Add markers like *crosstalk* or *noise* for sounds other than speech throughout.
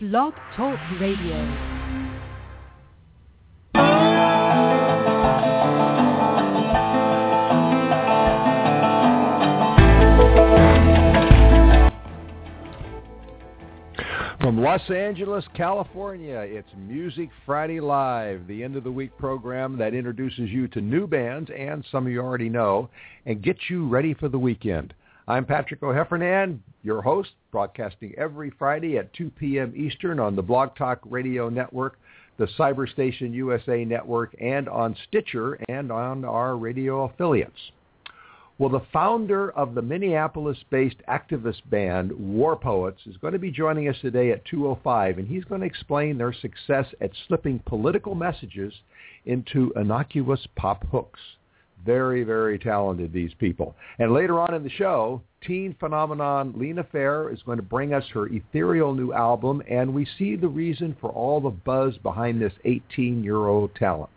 Blog Talk Radio. From Los Angeles, California, it's Music Friday Live, the end of the week program that introduces you to new bands and some you already know and gets you ready for the weekend. I'm Patrick O'Heffernan, your host, broadcasting every Friday at 2 p.m. Eastern on the Blog Talk Radio Network, the Cyberstation USA Network, and on Stitcher and on our radio affiliates. Well, the founder of the Minneapolis-based activist band War Poets is going to be joining us today at 2.05, and he's going to explain their success at slipping political messages into innocuous pop hooks. Very, very talented, these people. And later on in the show, teen phenomenon Lena Fayre is going to bring us her ethereal new album, and we see the reason for all the buzz behind this 18-year-old talent.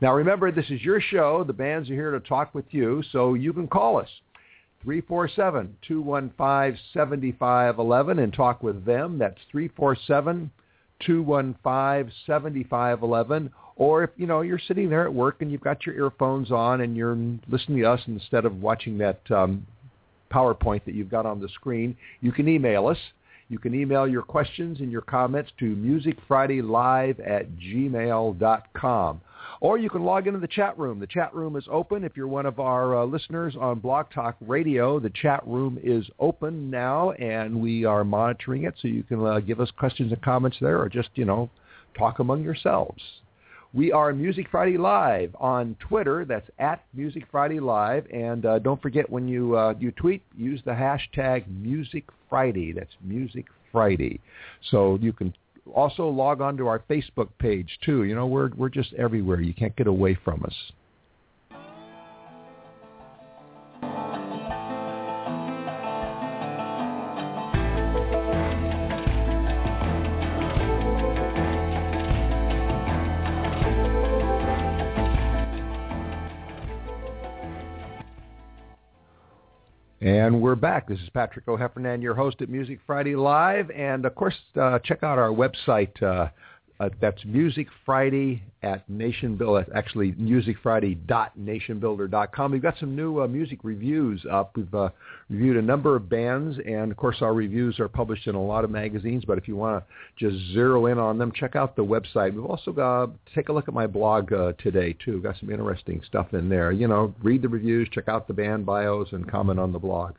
Now remember, this is your show. The bands are here to talk with you, so you can call us. 347-215-7511 and talk with them. That's 347-215-7511. Or if, you know, you're sitting there at work and you've got your earphones on and you're listening to us instead of watching that um, PowerPoint that you've got on the screen, you can email us. You can email your questions and your comments to musicfridaylive at gmail.com. Or you can log into the chat room. The chat room is open. If you're one of our uh, listeners on Blog Talk Radio, the chat room is open now, and we are monitoring it, so you can uh, give us questions and comments there, or just, you know, talk among yourselves. We are Music Friday Live on Twitter. That's at Music Friday Live. And uh, don't forget when you uh, you tweet, use the hashtag Music Friday. That's Music Friday. So you can also log on to our Facebook page too. You know, we're we're just everywhere. You can't get away from us. Back. This is Patrick O'Heffernan, your host at Music Friday Live. And of course, uh, check out our website. Uh, uh, that's Music Friday at Nation Builder. Actually, musicfriday.nationbuilder.com. We've got some new uh, music reviews up. We've uh, reviewed a number of bands, and of course, our reviews are published in a lot of magazines. But if you want to just zero in on them, check out the website. We've also got take a look at my blog uh, today too. We've Got some interesting stuff in there. You know, read the reviews, check out the band bios, and comment on the blog.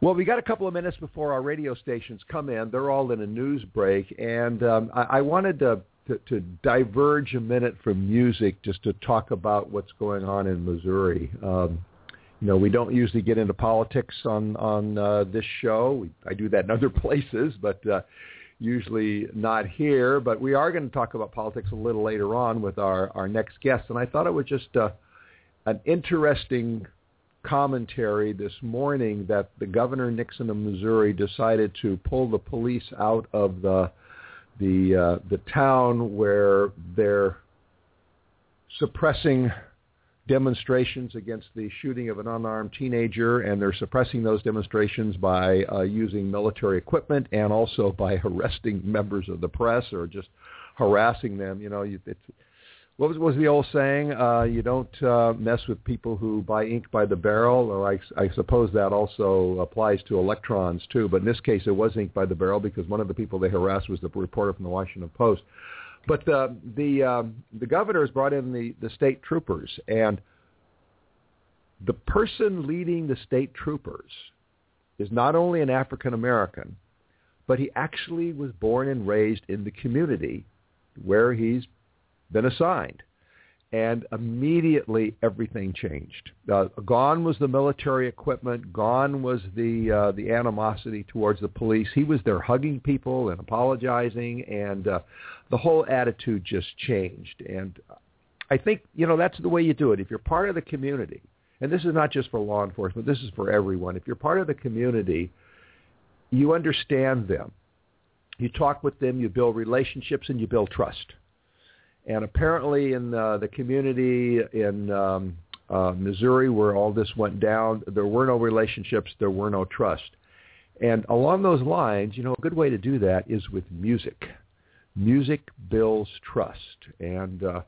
Well, we got a couple of minutes before our radio stations come in. They're all in a news break, and um, I, I wanted to, to, to diverge a minute from music just to talk about what's going on in Missouri. Um, you know, we don't usually get into politics on on uh, this show. We, I do that in *laughs* other places, but uh, usually not here. But we are going to talk about politics a little later on with our our next guest, and I thought it was just uh, an interesting commentary this morning that the governor Nixon of Missouri decided to pull the police out of the the uh, the town where they're suppressing demonstrations against the shooting of an unarmed teenager, and they're suppressing those demonstrations by uh, using military equipment and also by *laughs* arresting members of the press or just harassing them. You know, it's what was, was the old saying? Uh, you don't uh, mess with people who buy ink by the barrel, or I, I suppose that also applies to electrons too. But in this case, it was ink by the barrel because one of the people they harassed was the reporter from the Washington Post. But uh, the um, the governor has brought in the, the state troopers, and the person leading the state troopers is not only an African American, but he actually was born and raised in the community where he's been assigned. And immediately everything changed. Uh, gone was the military equipment. Gone was the uh, the animosity towards the police. He was there hugging people and apologizing, and uh, the whole attitude just changed. And I think you know that's the way you do it. If you're part of the community, and this is not just for law enforcement, this is for everyone. If you're part of the community, you understand them. You talk with them, you build relationships, and you build trust. And apparently in uh, the community in um, uh, Missouri where all this went down, there were no relationships, there were no trust. And along those lines, you know, a good way to do that is with music. Music builds trust. And uh,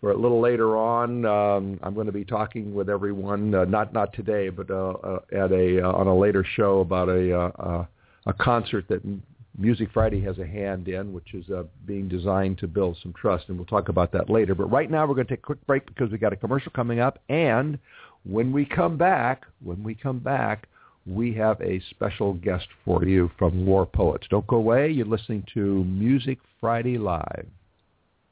for a little later on, um, I'm going to be talking with everyone, uh, not not today, but uh, uh, at a uh, on a later show about a uh, uh, a concert that Music Friday has a hand in, which is uh, being designed to build some trust, and we'll talk about that later. But right now, we're going to take a quick break because we've got a commercial coming up, and when we come back, when we come back, we have a special guest for you from War Poets. Don't go away. You're listening to Music Friday Live.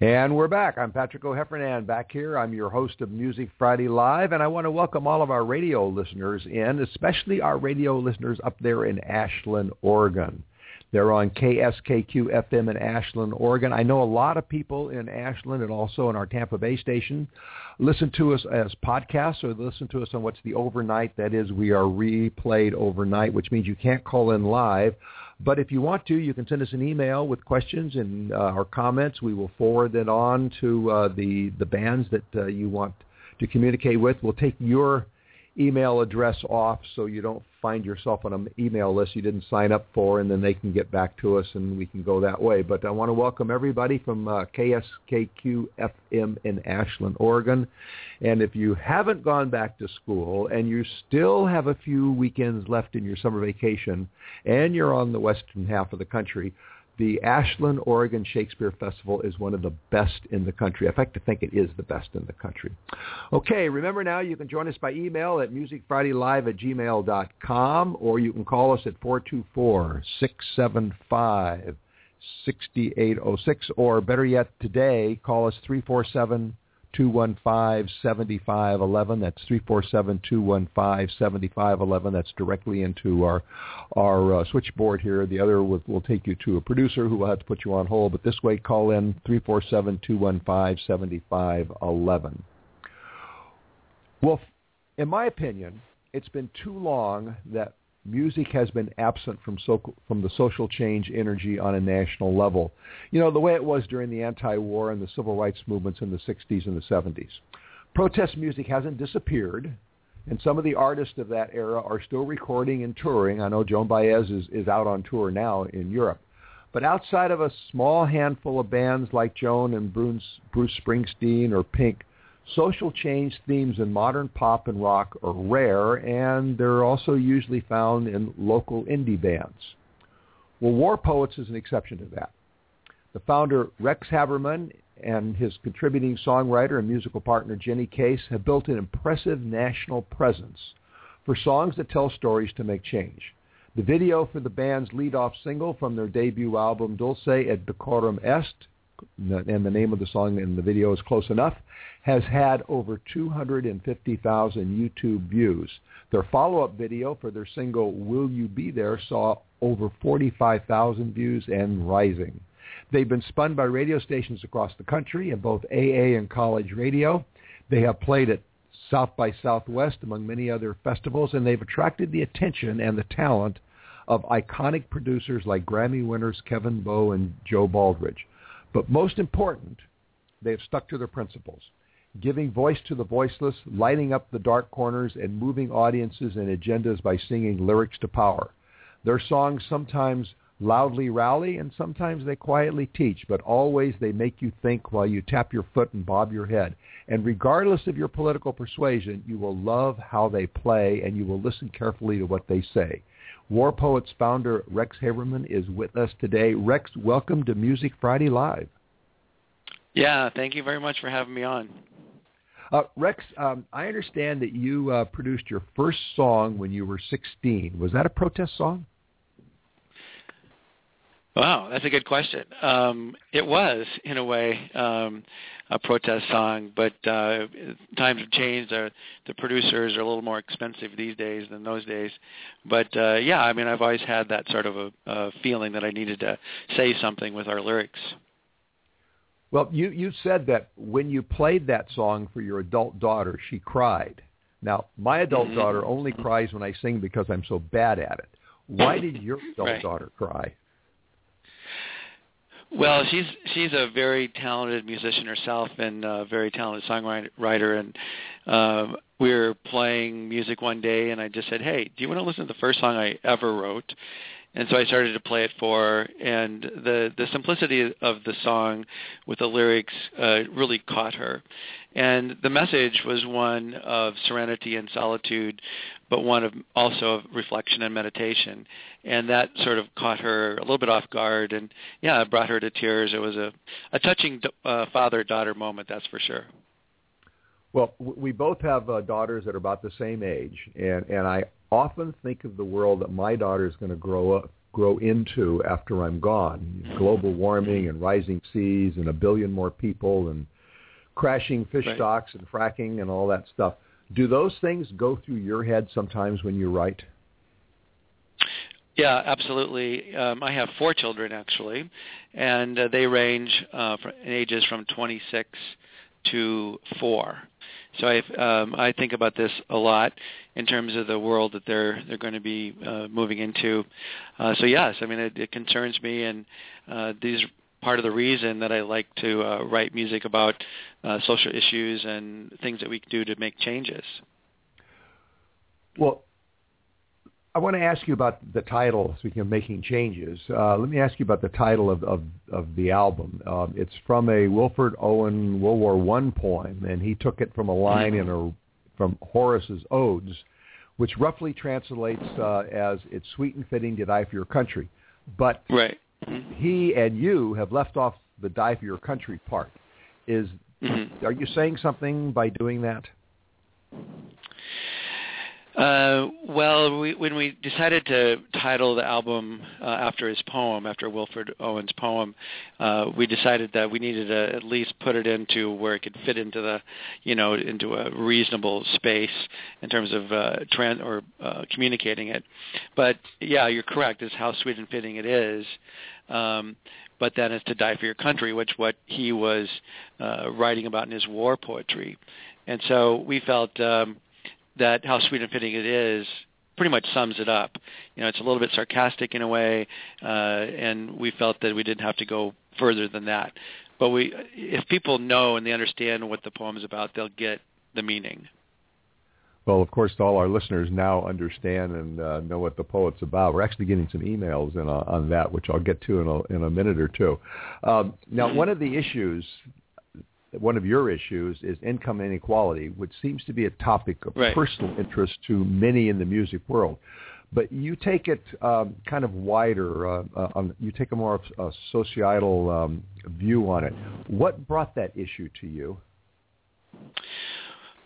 And we're back. I'm Patrick O'Heffernan back here. I'm your host of Music Friday Live, and I want to welcome all of our radio listeners in, especially our radio listeners up there in Ashland, Oregon. They're on KSKQ FM in Ashland, Oregon. I know a lot of people in Ashland and also in our Tampa Bay station listen to us as podcasts or listen to us on what's the overnight. That is, we are replayed overnight, which means you can't call in live. But if you want to, you can send us an email with questions and uh, or comments. We will forward it on to uh, the the bands that uh, you want to communicate with. We'll take your email address off so you don't find yourself on an email list you didn't sign up for, and then they can get back to us and we can go that way. But I want to welcome everybody from uh, KSKQ FM in Ashland, Oregon. And if you haven't gone back to school and you still have a few weekends left in your summer vacation and you're on the western half of the country, the Ashland, Oregon Shakespeare Festival is one of the best in the country. I like I think it is the best in the country. Okay, remember now you can join us by email at musicfridaylive at gmail.com or you can call us at 424-675-6806 or better yet today, call us 347 215-7511. That's 347-215-7511. That's directly into our our uh, switchboard here. The other will, will take you to a producer who will have to put you on hold. But this way, call in 347-215-7511. Well, in my opinion, it's been too long that music has been absent from so, from the social change energy on a national level. You know, the way it was during the anti-war and the civil rights movements in the 60s and the 70s. Protest music hasn't disappeared, and some of the artists of that era are still recording and touring. I know Joan Baez is, is out on tour now in Europe. But outside of a small handful of bands like Joan and Bruce, Bruce Springsteen or Pink, Social change themes in modern pop and rock are rare, and they're also usually found in local indie bands. Well, War Poets is an exception to that. The founder, Rex Haberman, and his contributing songwriter and musical partner, Jenny Case, have built an impressive national presence for songs that tell stories to make change. The video for the band's lead-off single from their debut album, Dulce et Decorum Est, and the name of the song in the video is close enough, has had over 250,000 YouTube views. Their follow-up video for their single Will You Be There saw over 45,000 views and rising. They've been spun by radio stations across the country in both AA and college radio. They have played at South by Southwest among many other festivals, and they've attracted the attention and the talent of iconic producers like Grammy winners Kevin Bowe and Joe Baldridge. But most important, they have stuck to their principles, giving voice to the voiceless, lighting up the dark corners, and moving audiences and agendas by singing lyrics to power. Their songs sometimes loudly rally and sometimes they quietly teach, but always they make you think while you tap your foot and bob your head. And regardless of your political persuasion, you will love how they play and you will listen carefully to what they say. War Poets founder Rex Haberman is with us today. Rex, welcome to Music Friday Live. Yeah, thank you very much for having me on. Uh, Rex, um, I understand that you uh, produced your first song when you were 16. Was that a protest song? Wow, that's a good question. Um, it was, in a way, um, a protest song, but uh, times have changed. Uh, the producers are a little more expensive these days than those days. But uh, yeah, I mean, I've always had that sort of a, a feeling that I needed to say something with our lyrics. Well, you you said that when you played that song for your adult daughter, she cried. Now, my adult mm-hmm. daughter only cries when I sing because I'm so bad at it. Why did your *laughs* adult right. daughter cry? Well, she's she's a very talented musician herself and a very talented songwriter. And uh, we were playing music one day, and I just said, "Hey, do you want to listen to the first song I ever wrote?" and so I started to play it for her. And the the simplicity of the song with the lyrics uh, really caught her. And the message was one of serenity and solitude, but one of also of reflection and meditation. And that sort of caught her a little bit off guard, and yeah, it brought her to tears. It was a a touching uh, father-daughter moment, that's for sure. Well, we both have uh, daughters that are about the same age, and and I often think of the world that my daughter is going to grow up grow into after I'm gone. Global warming and rising seas and a billion more people and crashing fish right. stocks and fracking and all that stuff. Do those things go through your head sometimes when you write? Yeah, absolutely. Um, I have four children actually, and uh, they range uh, from, in ages from 26 to four. So I um, I think about this a lot in terms of the world that they're they're going to be uh, moving into. Uh, so yes, I mean it, it concerns me, and uh, these part of the reason that I like to uh, write music about uh, social issues and things that we can do to make changes. Well, I want to ask you about the title, speaking of making changes. Uh, let me ask you about the title of, of, of the album. Um, it's from a Wilfred Owen World War One poem, and he took it from a line in a, from Horace's Odes, which roughly translates uh, as, it's sweet and fitting to die for your country. But right. He and you have left off the die for your country part. Is mm-hmm. Are you saying something by doing that? Uh, well, we, when we decided to title the album uh, after his poem, after Wilfred Owen's poem, uh, we decided that we needed to at least put it into where it could fit into the, you know, into a reasonable space in terms of uh, trans or uh, communicating it. But yeah, you're correct. Is how sweet and fitting it is. Um, but then it's to die for your country, which what he was uh, writing about in his war poetry. And so we felt. Um, that how sweet and fitting it is pretty much sums it up. You know, it's a little bit sarcastic in a way, uh, and we felt that we didn't have to go further than that. But we, if people know and they understand what the poem is about, they'll get the meaning. Well, of course, all our listeners now understand and uh, know what the poet's about. We're actually getting some emails in, uh, on that, which I'll get to in a, in a minute or two. Um, now, mm-hmm. one of the issues one of your issues is income inequality, which seems to be a topic of right. personal interest to many in the music world. But you take it um, kind of wider. Uh, uh, on, you take a more uh, societal um, view on it. What brought that issue to you?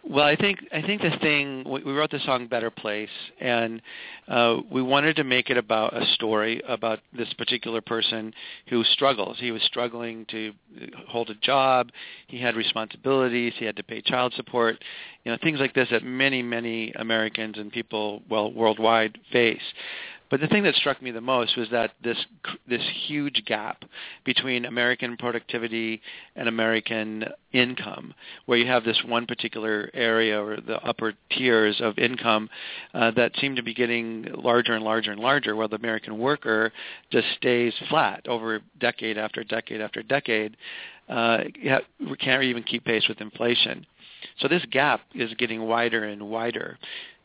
Well, I think I think the thing we wrote the song "Better Place," and uh, we wanted to make it about a story about this particular person who struggles. He was struggling to hold a job. He had responsibilities. He had to pay child support. You know, things like this that many, many Americans and people, well, worldwide face. But the thing that struck me the most was that this this huge gap between American productivity and American income, where you have this one particular area or the upper tiers of income uh, that seem to be getting larger and larger and larger, while the American worker just stays flat over decade after decade after decade. Uh, we can't even keep pace with inflation. So this gap is getting wider and wider.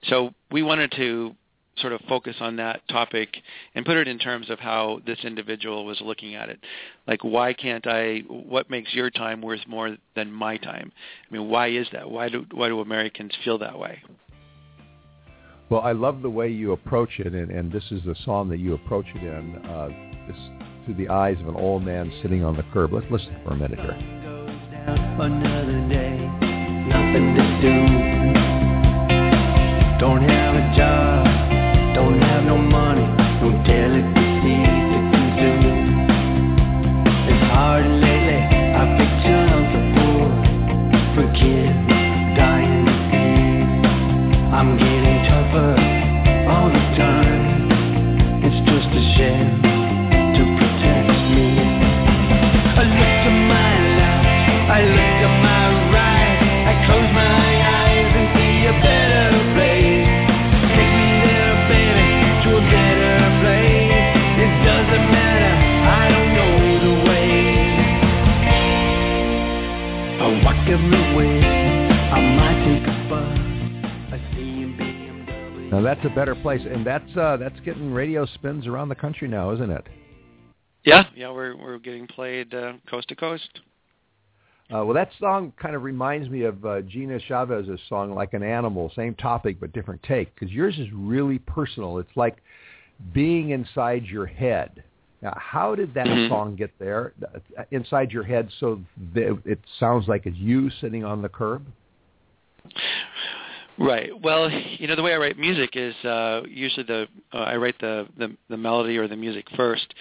So we wanted to sort of focus on that topic and put it in terms of how this individual was looking at it. Like, why can't I? What makes your time worth more than my time? I mean, why is that? Why do why do Americans feel that way? Well, I love the way you approach it, and, and this is the song that you approach it in. Uh, this, through the eyes of an old man sitting on the curb. Let's listen for a minute here. Another day, nothing to do. Don't have a job don't have no money, no delicacies to consume. It's hard lately, I'm getting tougher all the time. It's just a shame. That's a better place, and that's uh, that's getting radio spins around the country now, isn't it? Yeah, yeah, we're we're getting played uh, coast to coast. Uh, well, that song kind of reminds me of uh, Gina Chavez's song, "Like an Animal," same topic but different take. Because yours is really personal. It's like being inside your head. Now, how did that Mhm. song get there, uh, inside your head, so that it sounds like it's you sitting on the curb? Right. Well, you know the way I write music is uh, usually the uh, I write the, the the melody or the music first,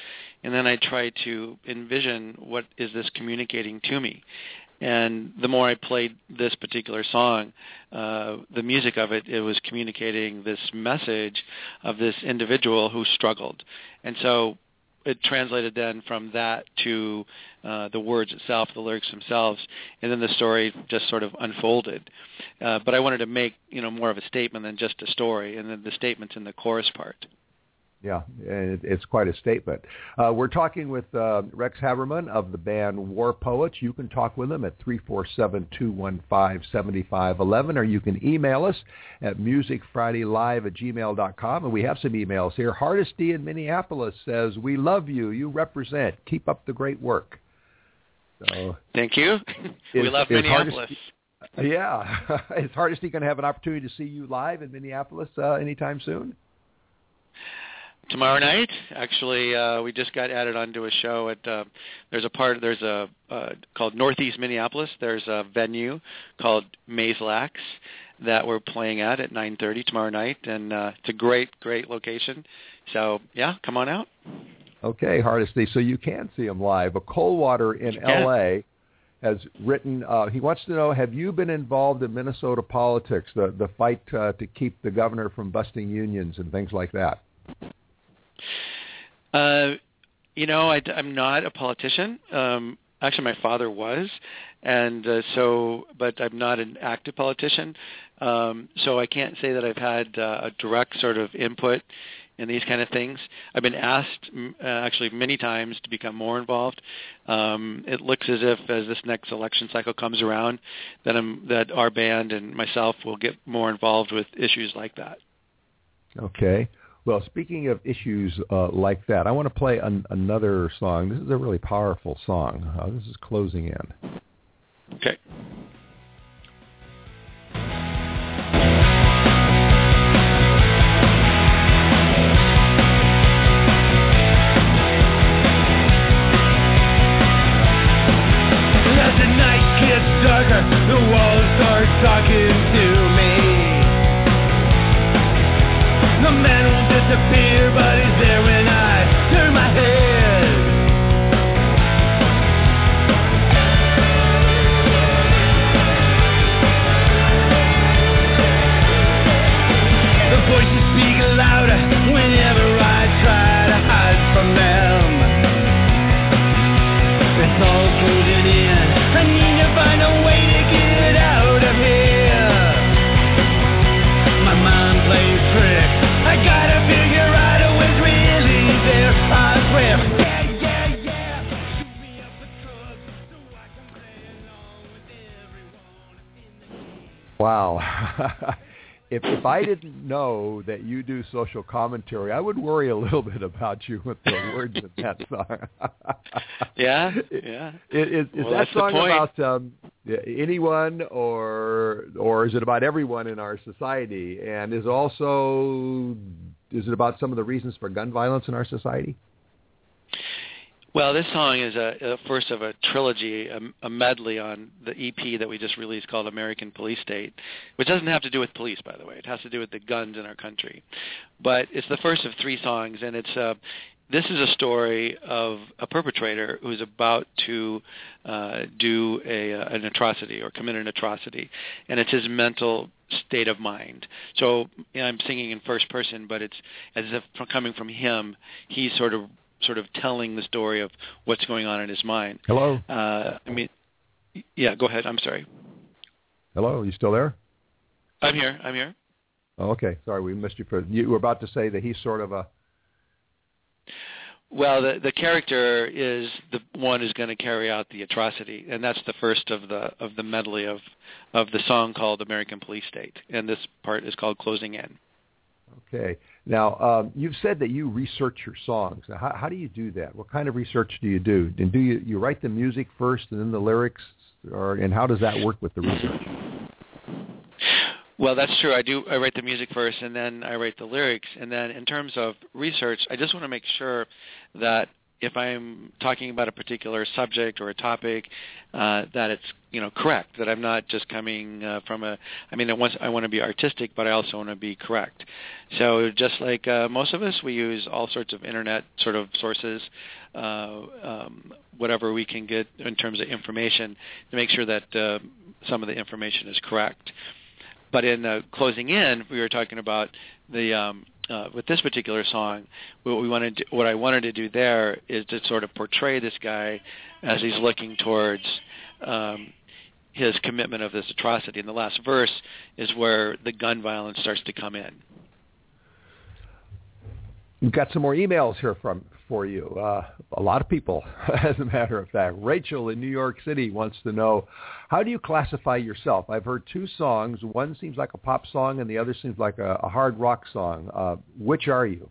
and then I try to envision what is this communicating to me. And the more I played this particular song, uh, the music of it, it was communicating this message of this individual who struggled. And so it translated then from that to uh, the words itself, the lyrics themselves, and then the story just sort of unfolded. Uh, but I wanted to make you know more of a statement than just a story, and then the statements in the chorus part. Yeah, and it, it's quite a statement. Uh, we're talking with uh, Rex Haberman of the band War Poets. You can talk with them at 347-215-7511, or you can email us at musicfridaylive at gmail.com. And we have some emails here. Hardesty in Minneapolis says, we love you. You represent. Keep up the great work. So, Thank you. we love is Minneapolis. Hardesty- yeah. *laughs* is Hardesty going to have an opportunity to see you live in Minneapolis uh, anytime soon? Tomorrow night. Actually, uh, we just got added onto a show at. Uh, there's a part. There's a uh, called Northeast Minneapolis. There's a venue called Mayslack's that we're playing at at 9:30 tomorrow night, and uh, it's a great, great location. So yeah, come on out. Okay, Hardesty. So you can see him live. A Coldwater in L.A. has written. Uh, he wants to know: Have you been involved in Minnesota politics, the the fight uh, to keep the governor from busting unions and things like that? Uh, you know, I, am not a politician. Um, actually, my father was, and uh, so, but I'm not an active politician. Um, so I can't say that I've had uh, a direct sort of input in these kind of things. I've been asked uh, actually many times to become more involved. Um, it looks as if as this next election cycle comes around, that I'm, that our band and myself will get more involved with issues like that. Okay. Well, speaking of issues uh, like that, I want to play an, another song. This is a really powerful song. Uh, this is closing in. Okay. As the night gets darker, the walls start talking to me. The man will disappear, but he's there *laughs* if if I didn't know that you do social commentary, I would worry a little bit about you with the *laughs* words of that song. *laughs* Yeah, yeah. Is, is, Well, that song about um, anyone, or or is it about everyone in our society? And is also is it about some of the reasons for gun violence in our society? Well, this song is a, a first of a trilogy, a, a medley on the EP that we just released called American Police State, which doesn't have to do with police, by the way. It has to do with the guns in our country. But it's the first of three songs, and it's uh, this is a story of a perpetrator who's about to uh, do a, uh, an atrocity or commit an atrocity, and it's his mental state of mind. So you know, I'm singing in first person, but it's as if coming from him. He's sort of sort of telling the story of what's going on in his mind. Hello, Uh, I mean, yeah, go ahead. I'm sorry. hello, Are you still there? I'm here. I'm here. Oh, okay, sorry, we missed you for. You were about to say that he's sort of a. Well, the the character is the one who's going to carry out the atrocity, and that's the first of the of the medley of of the song called American Police State, and this part is called Closing In. Okay. Now, um, you've said that you research your songs. Now, how, how do you do that? What kind of research do you do? And do you, you write the music first and then the lyrics, or and how does that work with the research? Well, that's true. I do. I write the music first, and then I write the lyrics. And then, in terms of research, I just want to make sure that if I'm talking about a particular subject or a topic, uh, that it's you know correct. That I'm not just coming uh, from a. I mean, I want I want to be artistic, but I also want to be correct. So just like uh, most of us, we use all sorts of internet sort of sources, uh, um, whatever we can get in terms of information, to make sure that uh, some of the information is correct. But in uh, closing in, we were talking about the um, uh, with this particular song, what we wanted, to, what I wanted to do there is to sort of portray this guy as he's looking towards um, his commitment of this atrocity. And the last verse is where the gun violence starts to come in. We've got some more emails here from for you. Uh, a lot of people, *laughs* as a matter of fact. Rachel in New York City wants to know, how do you classify yourself? I've heard two songs. One seems like a pop song, and the other seems like a, a hard rock song. Uh, which are you?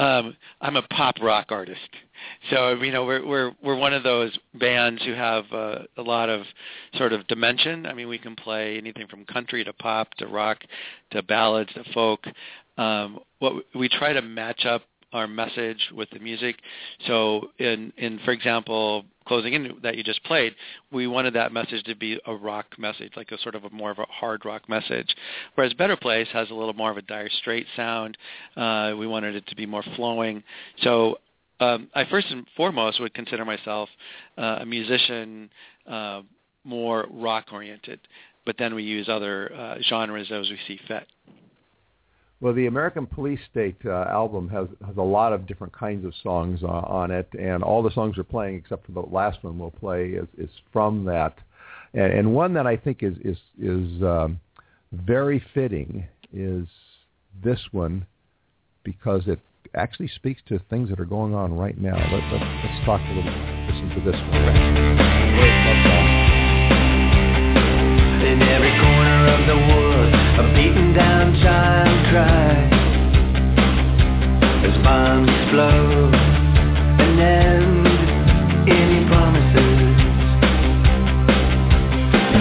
Um, I'm a pop rock artist. So you know we're we're we're one of those bands who have uh, a lot of sort of dimension. I mean we can play anything from country to pop to rock to ballads to folk. Um, what we try to match up our message with the music. So in in for example, closing in that you just played, we wanted that message to be a rock message, like a sort of a more of a hard rock message. Whereas Better Place has a little more of a Dire Straits sound. Uh, we wanted it to be more flowing. So um, I first and foremost would consider myself uh, a musician, uh, more rock oriented. But then we use other uh, genres as we see fit. Well, the American Police State uh, album has has a lot of different kinds of songs uh, on it, and all the songs we're playing, except for the last one we'll play, is, is from that. And, and one that I think is is is um, very fitting is this one because it actually speaks to things that are going on right now. Let, let, let's talk a little. Bit. Listen to this one. In every corner of the a child cries as bombs explode and end any promises.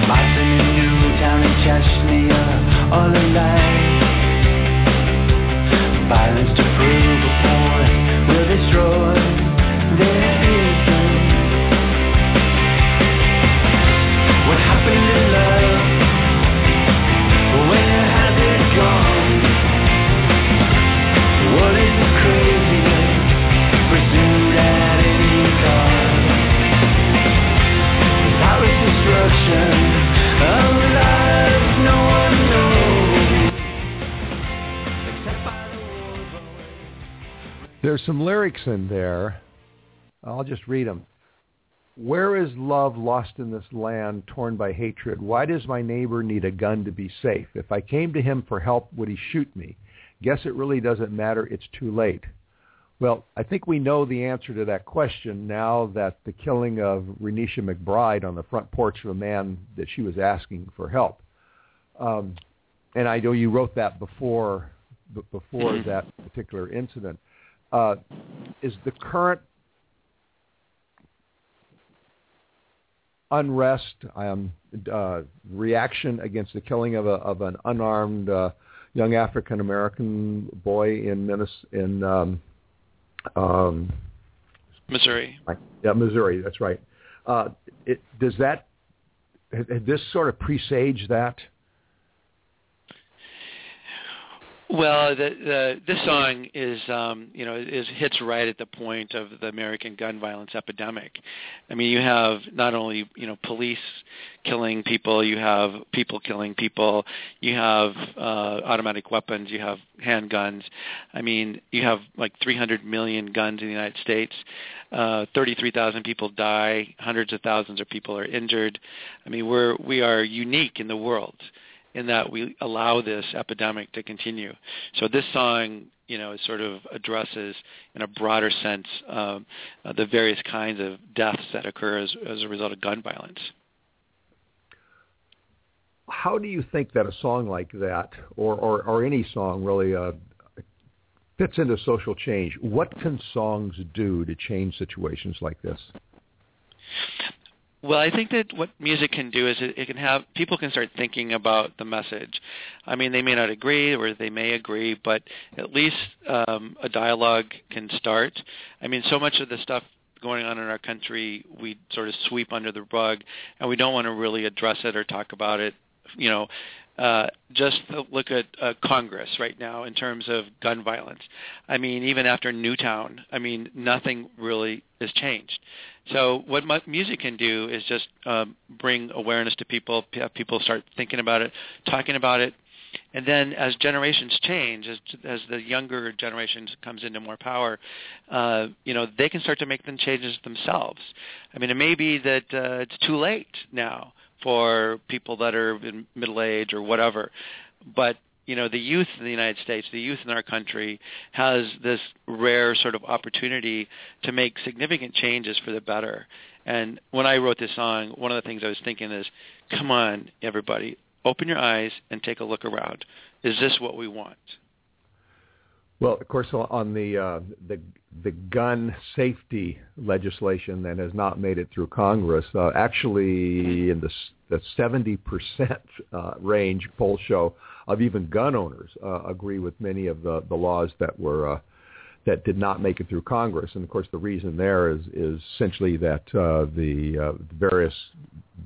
Boston and Newtown and Chechnya all alike. There's some lyrics in there. I'll just read them. Where is love lost in this land torn by hatred? Why does my neighbor need a gun to be safe? If I came to him for help, would he shoot me? Guess it really doesn't matter. It's too late. Well, I think we know the answer to that question now that the killing of Renisha McBride on the front porch of a man that she was asking for help. Um, and I know you wrote that before b- before that particular incident. Uh, is the current unrest, um, uh, reaction against the killing of, a, of an unarmed uh, young African American boy in Minnesota, in um, um, Missouri. yeah, Missouri. That's right. Uh, it, does that had, had this sort of presage that? Well, the, the, this song is, um, you know, is hits right at the point of the American gun violence epidemic. I mean, you have not only you know police killing people, you have people killing people, you have uh, automatic weapons, you have handguns. I mean, you have like 300 million guns in the United States. Uh, 33,000 people die, hundreds of thousands of people are injured. I mean, we're we are unique in the world in that we allow this epidemic to continue. So this song, you know, sort of addresses in a broader sense um, uh, the various kinds of deaths that occur as, as a result of gun violence. how do you think that a song like that, or or, or any song really, uh, fits into social change? What can songs do to change situations like this? Well, I think that what music can do is it, it can have people can start thinking about the message. I mean, they may not agree or they may agree, but at least um, a dialogue can start. I mean, so much of the stuff going on in our country we sort of sweep under the rug, and we don't want to really address it or talk about it. You know, uh, just look at uh, Congress right now in terms of gun violence. I mean, even after Newtown, I mean, nothing really has changed. So what music can do is just um, bring awareness to people. Have people start thinking about it, talking about it, and then as generations change, as as the younger generation comes into more power, uh, you know, they can start to make them changes themselves. I mean, it may be that uh, it's too late now for people that are in middle age or whatever. But you know, the youth in the United States, the youth in our country has this rare sort of opportunity to make significant changes for the better. And when I wrote this song, one of the things I was thinking is, come on, everybody, open your eyes and take a look around. Is this what we want? Well, of course, on the uh, the the gun safety legislation that has not made it through Congress, uh, actually in the the seventy percent uh, range, polls show of even gun owners uh, agree with many of the the laws that were. Uh, that did not make it through Congress, and of course the reason there is is essentially that uh, the uh, various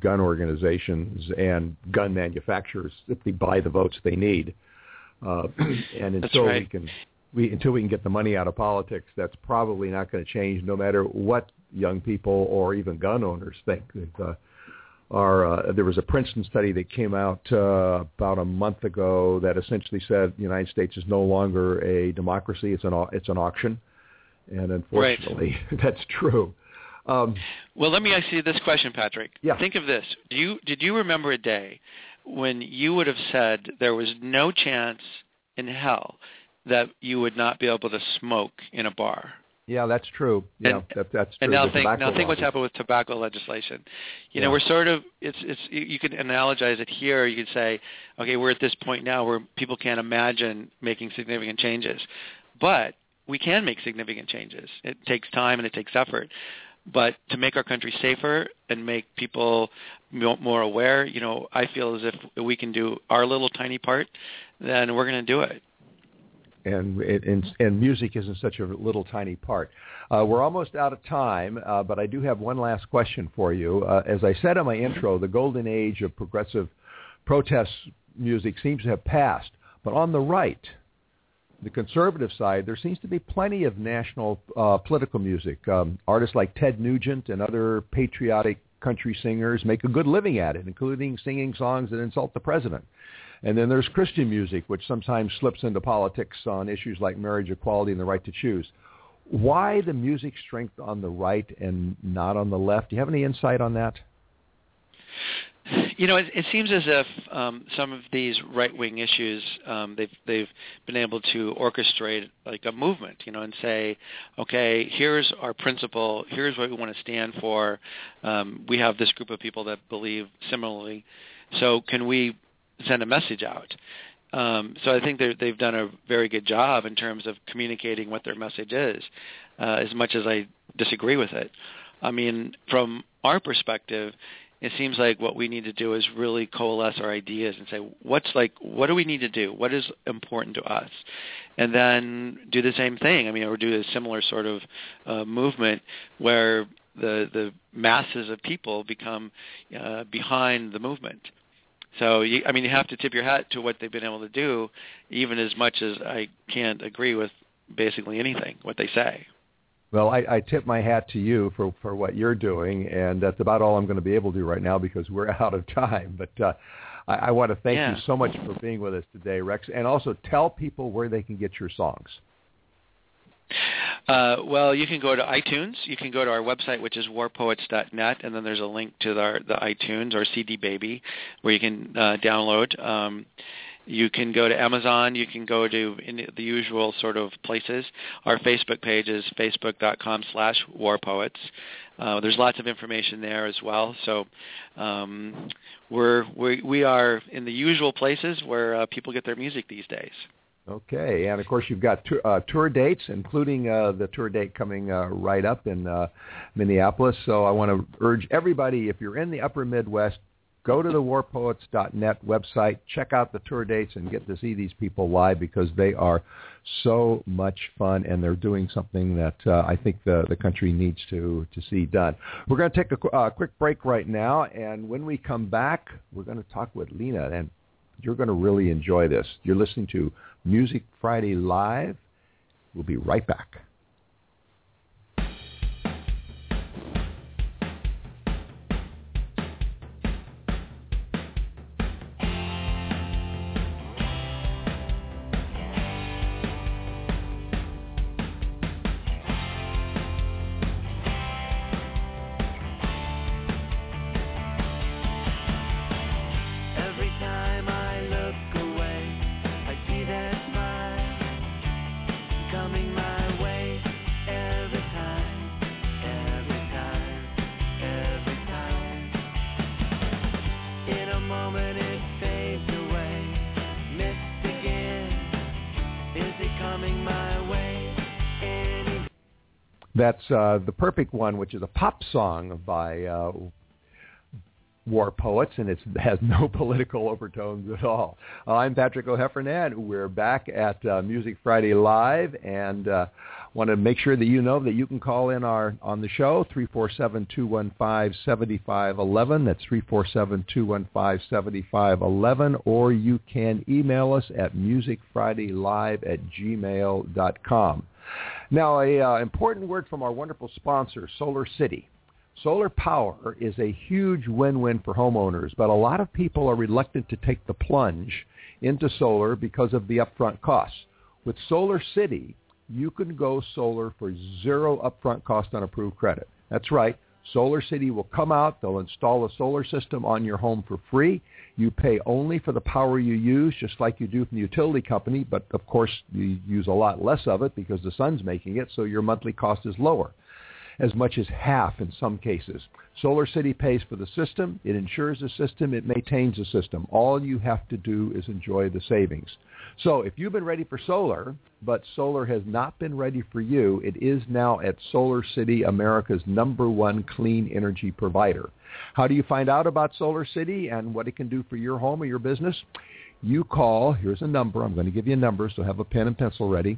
gun organizations and gun manufacturers simply buy the votes they need, uh, *clears throat* and until right. we can we until we can get the money out of politics, that's probably not going to change, no matter what young people or even gun owners think. That, uh, are, uh, there was a Princeton study that came out uh, about a month ago that essentially said the United States is no longer a democracy; it's an it's an auction, and unfortunately, right. *laughs* that's true. Um, well, let me ask you this question, Patrick. Yeah. Think of this: Do you did you remember a day when you would have said there was no chance in hell that you would not be able to smoke in a bar. Yeah, that's true. Yeah, and, that, that's true. And now the think now think what's happened with tobacco legislation. You Yeah. know, we're sort of it's it's you can analogize it here. You could say, okay, we're at this point now where people can't imagine making significant changes, but we can make significant changes. It takes time and it takes effort. But to make our country safer and make people mo- more aware, you know, I feel as if we can do our little tiny part, then we're going to do it. And and, and music isn't such a little tiny part. Uh, we're almost out of time, uh, but I do have one last question for you. Uh, as I said in my intro, the golden age of progressive protest music seems to have passed. But on the right, the conservative side, there seems to be plenty of national uh, political music. Um, artists like Ted Nugent and other patriotic country singers make a good living at it, including singing songs that insult the president. And then there's Christian music, which sometimes slips into politics on issues like marriage equality and the right to choose. Why the music strength on the right and not on the left? Do you have any insight on that? You know, it, it seems as if um, some of these right-wing issues um, they've they've been able to orchestrate like a movement, you know, and say, okay, here's our principle, here's what we want to stand for. Um, we have this group of people that believe similarly, so can we send a message out? Um, so I think they've done a very good job in terms of communicating what their message is, uh, as much as I disagree with it. I mean, from our perspective, it seems like what we need to do is really coalesce our ideas and say what's like what do we need to do what is important to us and then do the same thing i mean or do a similar sort of uh, movement where the the masses of people become uh, behind the movement so you, i mean you have to tip your hat to what they've been able to do even as much as i can't agree with basically anything what they say Well, I, I tip my hat to you for, for what you're doing, and that's about all I'm going to be able to do right now because we're *laughs* out of time. But uh, I, I want to thank Yeah. you so much for being with us today, Rex, and also tell people where they can get your songs. Uh, well, you can go to iTunes. You can go to our website, which is warpoets.net, and then there's a link to our, the iTunes or CD Baby, where you can uh, download. Um, You can go to Amazon. You can go to the usual sort of places. Our Facebook page is facebook.com slash warpoets. Uh, there's lots of information there as well. So um, we're, we, we are in the usual places where uh, people get their music these days. Okay, and of course you've got tour, uh, tour dates, including uh, the tour date coming uh, right up in uh, Minneapolis. So I want to urge everybody, if you're in the Upper Midwest, go to the warpoets.net website, check out the tour dates, and get to see these people live because they are so much fun, and they're doing something that uh, I think the the country needs to to see done. We're going to take a uh, quick break right now, and when we come back, we're going to talk with Lena, and you're going to really enjoy this. You're listening to Music Friday Live. We'll be right back. That's uh, the perfect one, which is a pop song by uh, war poets, and it has no *laughs* political overtones at all. Uh, I'm Patrick O'Heffernan. We're back at uh, Music Friday Live, and uh, want to make sure that you know that you can call in our on the show 347-215-7511. That's 347-215-7511, or you can email us at musicfridaylive at gmail.com. Now, a uh, important word from our wonderful sponsor, Solar City. Solar power is a huge win-win for homeowners, but a lot of people are reluctant to take the plunge into solar because of the upfront costs. With Solar City, you can go solar for zero upfront cost on approved credit. That's right. Solar City will come out. They'll install a solar system on your home for free. You pay only for the power you use, just like you do from the utility company, but of course you use a lot less of it because the sun's making it, so your monthly cost is lower as much as half in some cases. Solar City pays for the system. It insures the system. It maintains the system. All you have to do is enjoy the savings. So if you've been ready for solar, but solar has not been ready for you, it is now at Solar City, America's number one clean energy provider. How do you find out about Solar City and what it can do for your home or your business? You call, here's a number. I'm going to give you a number, so have a pen and pencil ready.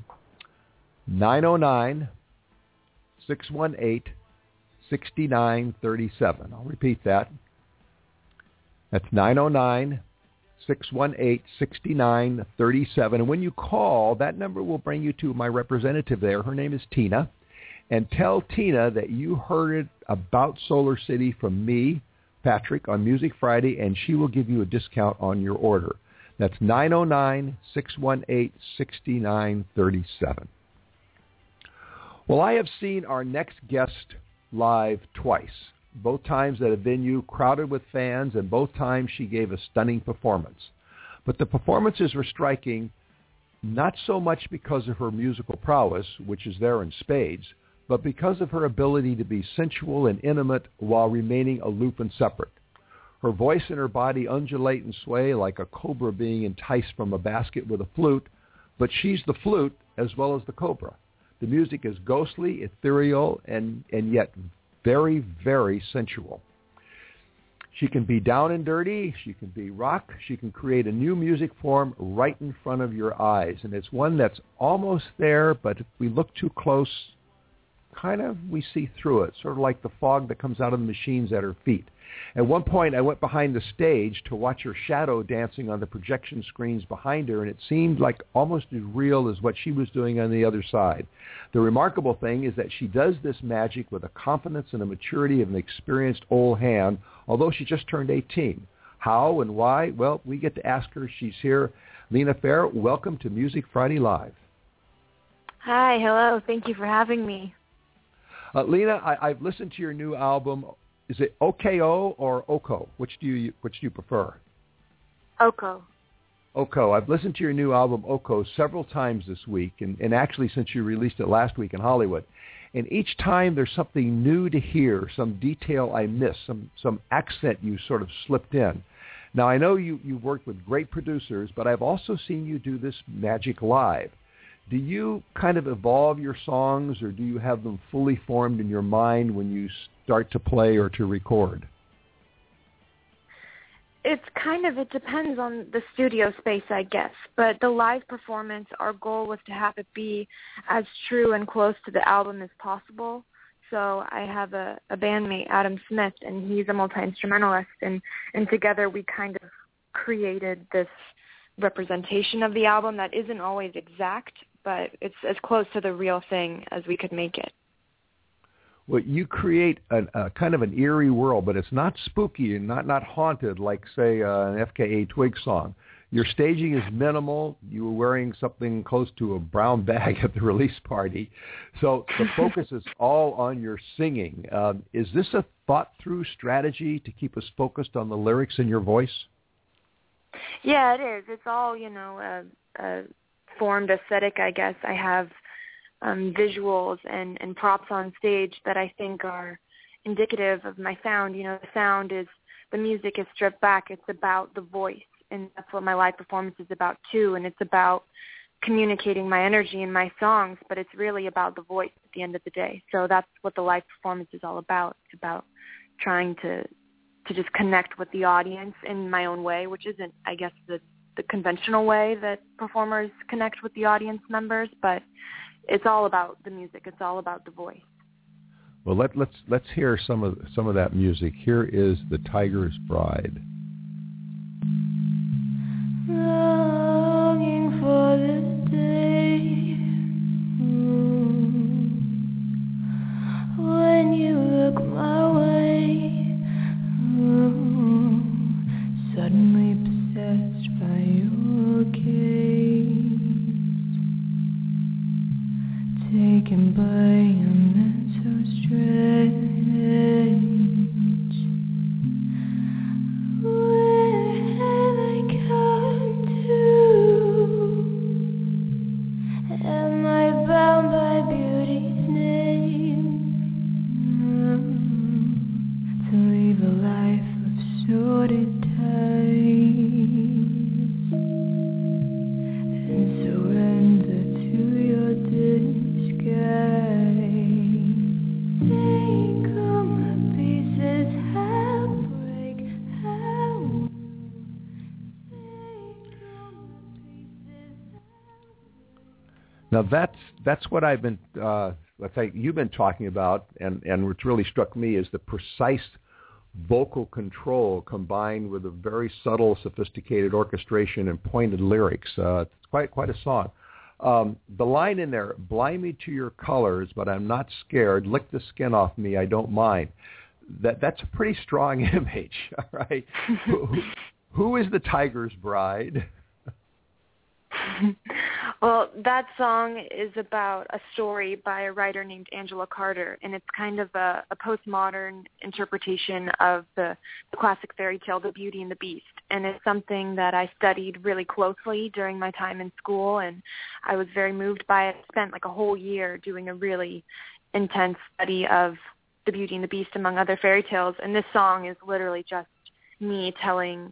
909 618 6937. I'll repeat that. That's 909 618 6937. And when you call, that number will bring you to my representative there. Her name is Tina. And tell Tina that you heard it about Solar City from me, Patrick, on Music Friday, and she will give you a discount on your order. That's 909 618 6937. Well, I have seen our next guest live twice, both times at a venue crowded with fans, and both times she gave a stunning performance. But the performances were striking not so much because of her musical prowess, which is there in spades, but because of her ability to be sensual and intimate while remaining aloof and separate. Her voice and her body undulate and sway like a cobra being enticed from a basket with a flute, but she's the flute as well as the cobra. The music is ghostly, ethereal, and, and yet very, very sensual. She can be down and dirty. She can be rock. She can create a new music form right in front of your eyes. And it's one that's almost there, but if we look too close, kind of we see through it, sort of like the fog that comes out of the machines at her feet. At one point, I went behind the stage to watch her shadow dancing on the projection screens behind her, and it seemed like almost as real as what she was doing on the other side. The remarkable thing is that she does this magic with a confidence and a maturity of an experienced old hand, although she just turned 18. How and why? Well, we get to ask her. She's here. Lena Fayre, welcome to Music Friday Live. Hi, hello. Thank you for having me. Uh, Lena, I, I've listened to your new album, is it OKO or OKO? Which do you which do you prefer? Oko. Oko. I've listened to your new album Oko several times this week, and, and actually since you released it last week in Hollywood. And each time there's something new to hear, some detail I missed, some some accent you sort of slipped in. Now I know you you've worked with great producers, but I've also seen you do this magic live. Do you kind of evolve your songs, or do you have them fully formed in your mind when you start to play or to record? it's kind of it depends on the studio space i guess. But the live performance our goal was to have it be as true and close to the album as possible. So i have a, a bandmate adam smith and he's a multi instrumentalist and and together we kind of created this representation of the album that isn't always exact but it's as close to the real thing as we could make it well, you create a, a kind of an eerie world, but it's not spooky and not not haunted like say uh, an FKA Twig song. Your staging is minimal. You were wearing something close to a brown *laughs* bag at the release party, so the *laughs* focus is all on your singing. Um, is this a thought-through strategy to keep us focused on the lyrics and your voice? Yeah, it is. It's all you know, a formed aesthetic, I guess. I have um, visuals and, and props on stage that I think are indicative of my sound. You know, the sound is the music is stripped back. It's about the voice, and that's what my live performance is about too. And it's about communicating my energy in my songs, but it's really about the voice at the end of the day. So that's what the live performance is all about. It's about trying to to just connect with the audience in my own way, which isn't, I guess, the the conventional way that performers connect with the audience members, but it's all about the music. It's all about the voice. Well, let, let's let's hear some of some of that music. Here is the Tiger's Bride. Longing Now that's that's what I've been uh, let's say you've been talking about, and and what's really struck me is the precise vocal control combined with a very subtle, sophisticated orchestration and pointed lyrics. Uh, it's quite quite a song. Um, the line in there, blind me to your colors, but I'm not scared. Lick the skin off me, I don't mind. That that's a pretty strong *laughs* image, all right. *laughs* who, who is the tiger's bride? *laughs* well, that song is about a story by a writer named Angela Carter, and it's kind of a, a postmodern interpretation of the, the classic fairy tale, The Beauty and the Beast. And it's something that I studied really closely during my time in school, and I was very moved by it. Spent like a whole year doing a really intense study of The Beauty and the Beast, among other fairy tales. And this song is literally just me telling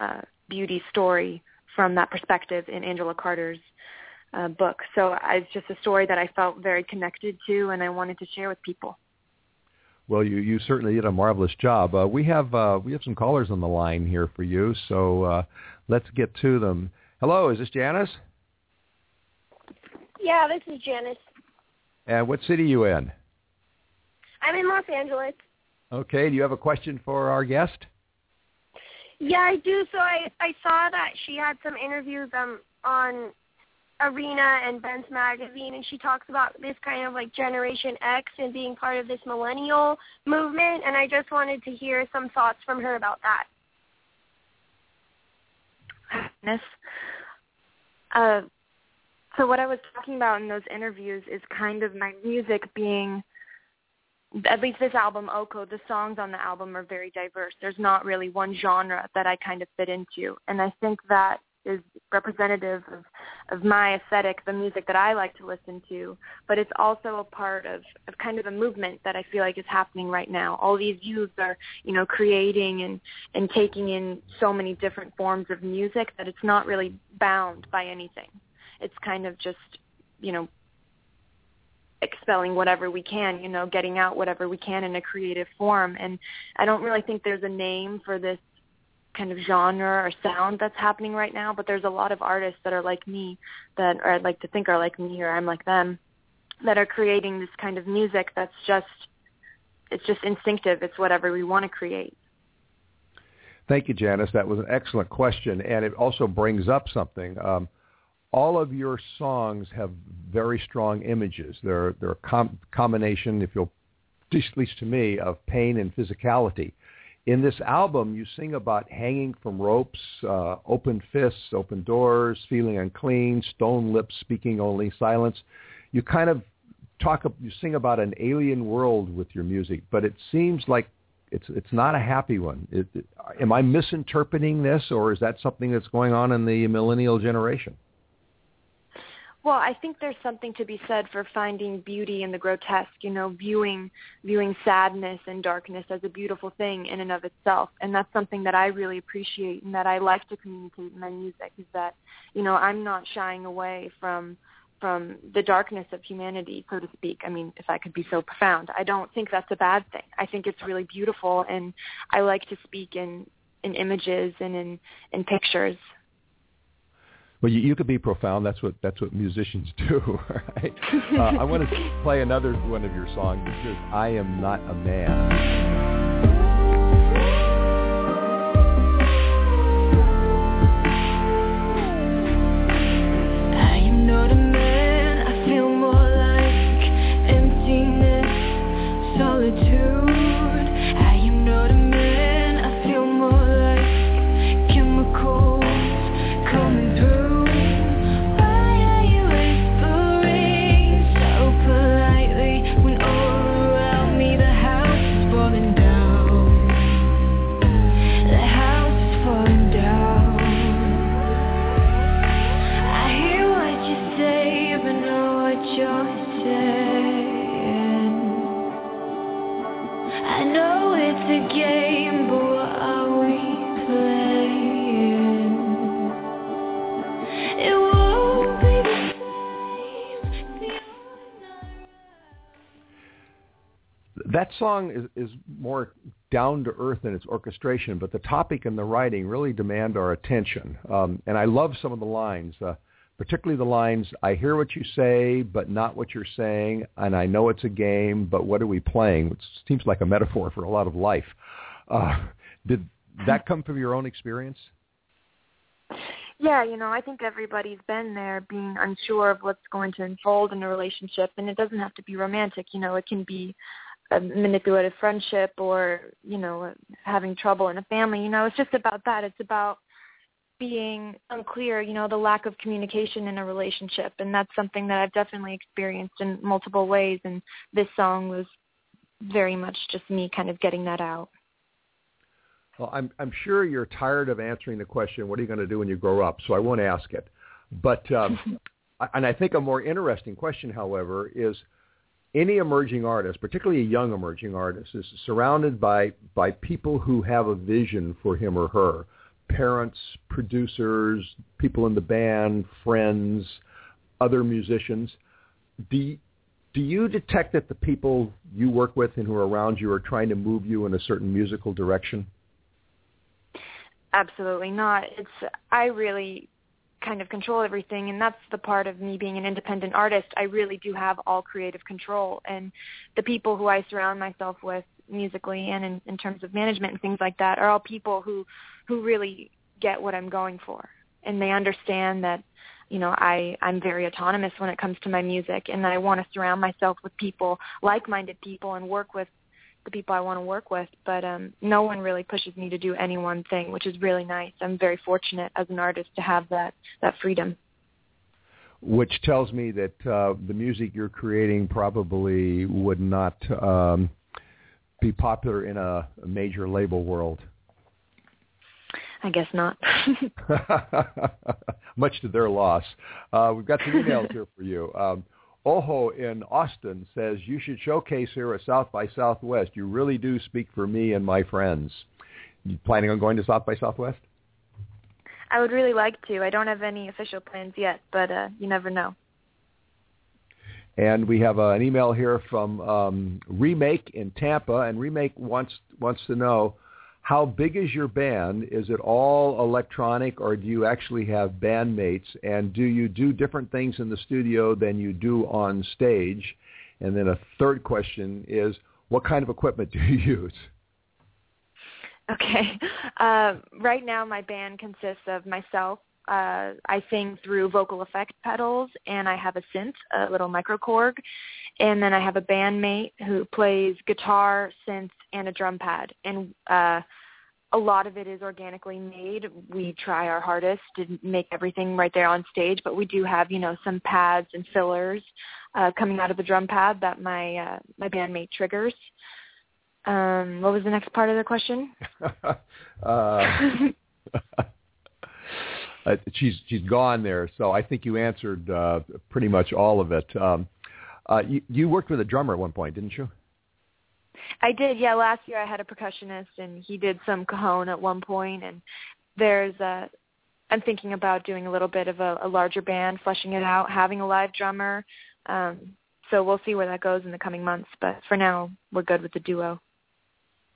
uh, Beauty's story from that perspective in Angela Carter's uh, book. So I, it's just a story that I felt very connected to, and I wanted to share with people. Well, you, you certainly did a marvelous job. Uh, we have uh, we have some callers on the line here for you, so uh, let's get to them. Hello, is this Janice? Yeah, this is Janice. And what city are you in? I'm in Los Angeles. Okay, do you have a question for our guest? Yeah, I do. So I I saw that she had some interviews um on Arena and Ben's magazine, and she talks about this kind of like Generation X and being part of this millennial movement. And I just wanted to hear some thoughts from her about that. Miss, uh, so what I was talking about in those interviews is kind of my music being at least this album oko the songs on the album are very diverse there's not really one genre that i kind of fit into and i think that is representative of of my aesthetic, the music that I like to listen to, but it's also a part of, of kind of a movement that I feel like is happening right now. All these youths are, you know, creating and, and taking in so many different forms of music that it's not really bound by anything. It's kind of just, you know, expelling whatever we can, you know, getting out whatever we can in a creative form. And I don't really think there's a name for this kind of genre or sound that's happening right now, but there's a lot of artists that are like me that or I'd like to think are like me or I'm like them that are creating this kind of music that's just it's just instinctive. It's whatever we want to create. Thank you, Janice. That was an excellent question, and it also brings up something. Um, all of your songs have very strong images. They're they're a com- combination, if you'll, at least to me, of pain and physicality in this album, you sing about hanging from ropes, uh, open fists, open doors, feeling unclean, stone lips, speaking only silence. You kind of talk, you sing about an alien world with your music, but it seems like it's it's not a happy one. It, it, am I misinterpreting this, or is that something that's going on in the millennial generation? Well, I think there's something to be said for finding beauty in the grotesque, you know, viewing viewing sadness and darkness as a beautiful thing in and of itself. And that's something that I really appreciate and that I like to communicate in my music is that, you know, I'm not shying away from from the darkness of humanity, so to speak. I mean, if I could be so profound. I don't think that's a bad thing. I think it's really beautiful and I like to speak in in images and in in pictures well, you, you could be profound. That's what that's what musicians *laughs* do, right? Uh, I want to play another one of your songs. "I Am Not a Man." That song is, is more down to earth in its orchestration, but the topic and the writing really demand our attention. Um, and I love some of the lines, uh, particularly the lines, I hear what you say, but not what you're saying, and I know it's a game, but what are we playing? Which seems like a metaphor for a lot of life. Uh, did that come from your own experience? Yeah, you know, I think everybody's been there being unsure of what's going to unfold in a relationship and it doesn't have to be romantic, you know, it can be a manipulative friendship or you know having trouble in a family. You know it's just about that. It's about being unclear you know the lack of communication in a relationship. And that's something that i've definitely experienced in multiple ways. And this song was very much just me kind of getting that out. Well i'm i'm sure you're tired of answering the question what are you going to do when you grow up? So i won't ask it. But um *laughs* and i think a more interesting question however is any emerging artist, particularly a young emerging artist, is surrounded by by people who have a vision for him or her, parents, producers, people in the band, friends, other musicians. Do do you detect that the people you work with and who are around you are trying to move you in a certain musical direction? Absolutely not. It's I really kind of control everything and that's the part of me being an independent artist. I really do have all creative control and the people who i surround myself with musically and in, in terms of management and things like that are all people who who really get what i'm going for. And they understand that you know i i'm very autonomous when it comes to my music and that i want to surround myself with people like minded people and work with the people I want to work with, but um, no one really pushes me to do any one thing, which is really nice. I'm very fortunate as an artist to have that that freedom. Which tells me that uh, the music you're creating probably would not um, be popular in a, a major label world. I guess not. *laughs* Much to their loss. Uh, we've got some emails *laughs* here for you. Um, Oho in Austin says, you should showcase here at South by Southwest. You really do speak for me and my friends. You planning on going to South by Southwest? I would really like to. I don't have any official plans yet, but uh, you never know. And we have uh, an email here from um, Remake in Tampa, and Remake wants wants to know how big is your band? Is it all electronic, or do you actually have bandmates? And do you do different things in the studio than you do on stage? And then a third question is, what kind of equipment *laughs* do you use? Okay. *laughs* Uh, right now, my band consists of myself. Uh, I sing through vocal effect pedals, and I have a synth, a little microKORG, and then I have a bandmate who plays guitar, synth, and a drum pad. And uh, a lot of it is organically made. We try our hardest to make everything right there on stage, but we do have, you know, some pads and fillers uh, coming out of the drum pad that my uh, my bandmate triggers. Um, what was the next part of the question? *laughs* uh, *laughs* uh, she's she's gone there, so I think you answered uh, pretty much all of it. Um, uh, you, you worked with a drummer at one point, didn't you? I did, yeah. Last year I had a percussionist, and he did some cajon at one point. And there's a, I'm thinking about doing a little bit of a, a larger band, fleshing it out, having a live drummer. Um, so we'll see where that goes in the coming months. But for now, we're good with the duo.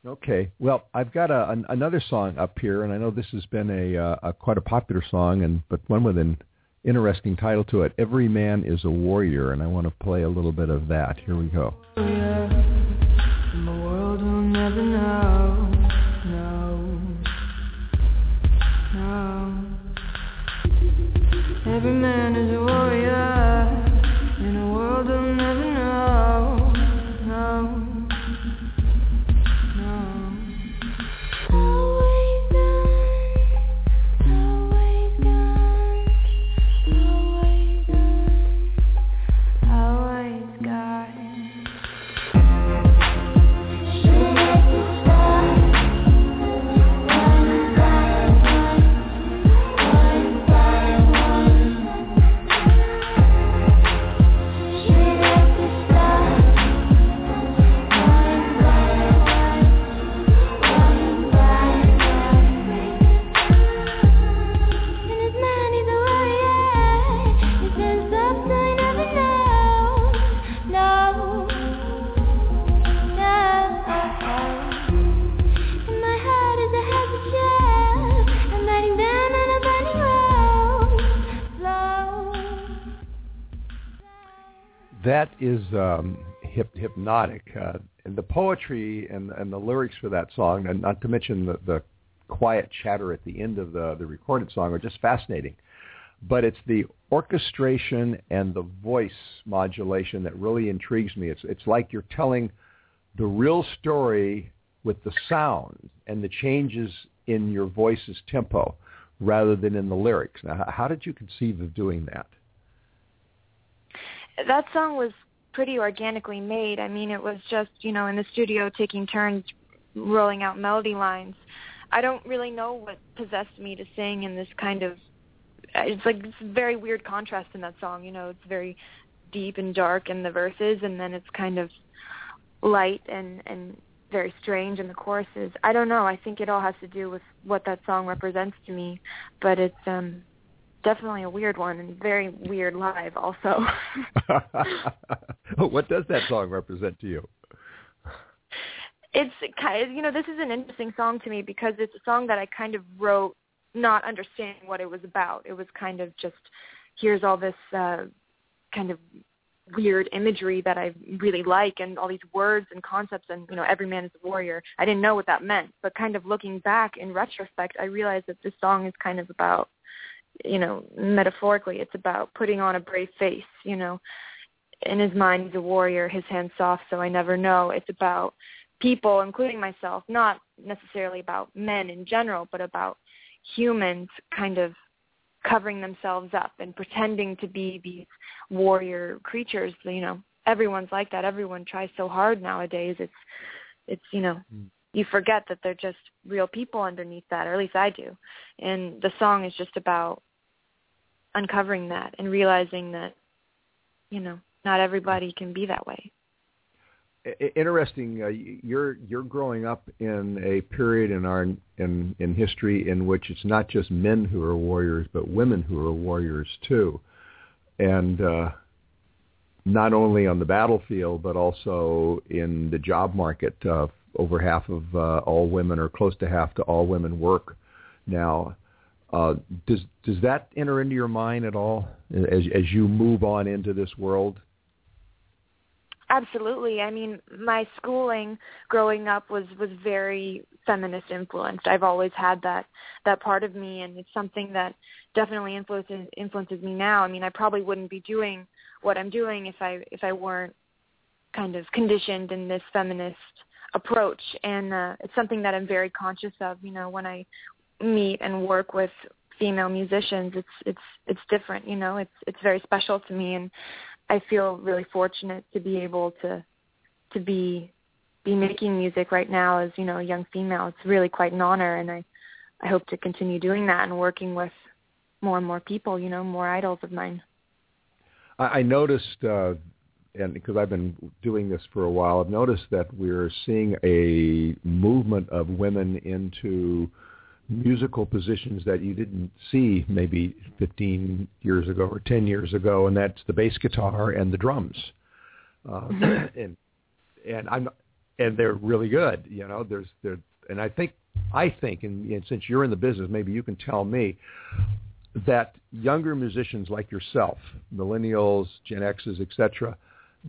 Okay. Well, I've got a, an, another song up here, and I know this has been a, uh, a quite a popular song, and but one with an interesting title to it. Every man is a warrior, and I want to play a little bit of that. Here we go. Every man is um, hip, hypnotic. Uh, and the poetry and, and the lyrics for that song, and not to mention the, the quiet chatter at the end of the, the recorded song, are just fascinating. But it's the orchestration and the voice modulation that really intrigues me. It's, it's like you're telling the real story with the sound and the changes in your voice's tempo rather than in the lyrics. Now, how did you conceive of doing that? that song was pretty organically made. I mean, it was just, you know, in the studio taking turns rolling out melody lines. I don't really know what possessed me to sing in this kind of it's like this very weird contrast in that song, you know, it's very deep and dark in the verses and then it's kind of light and and very strange in the choruses. I don't know. I think it all has to do with what that song represents to me, but it's um definitely a weird one and very weird live also. *laughs* what does that song represent to you? It's kind of, you know, this is an interesting song to me because it's a song that I kind of wrote not understanding what it was about. It was kind of just here's all this uh kind of weird imagery that I really like and all these words and concepts and you know every man is a warrior. I didn't know what that meant, but kind of looking back in retrospect, I realized that this song is kind of about you know, metaphorically, it's about putting on a brave face, you know. In his mind, he's a warrior, his hands soft, so I never know. It's about people, including myself, not necessarily about men in general, but about humans kind of covering themselves up and pretending to be these warrior creatures. You know, everyone's like that. Everyone tries so hard nowadays. It's, it's you know, mm. you forget that they're just real people underneath that, or at least I do. And the song is just about uncovering that and realizing that, you know, not everybody can be that way. Interesting. Uh, you're you're growing up in a period in our in in history in which it's not just men who are warriors, but women who are warriors too, and uh, not only on the battlefield but also in the job market. Uh, over half of uh, all women, or close to half to all women, work now. Uh, does does that enter into your mind at all as as you move on into this world? Absolutely. I mean, my schooling growing up was was very feminist influenced. I've always had that that part of me, and it's something that definitely influences influences me now. I mean, I probably wouldn't be doing what I'm doing if I if I weren't kind of conditioned in this feminist approach, and uh, it's something that I'm very conscious of. You know, when I meet and work with female musicians, it's it's it's different. You know, it's it's very special to me, and I feel really fortunate to be able to to be be making music right now as you know a young female. It's really quite an honor, and I I hope to continue doing that and working with more and more people. You know, more idols of mine. I, I noticed, uh, and because I've been doing this for a while, I've noticed that we're seeing a movement of women into musical positions that you didn't see maybe 15 years ago or 10 years ago, and that's the bass guitar and the drums. Uh, *coughs* and and I'm and they're really good. You know, there's there, and I think I think, and, and since you're in the business, maybe you can tell me that younger musicians like yourself, millennials, Gen X's, etc.,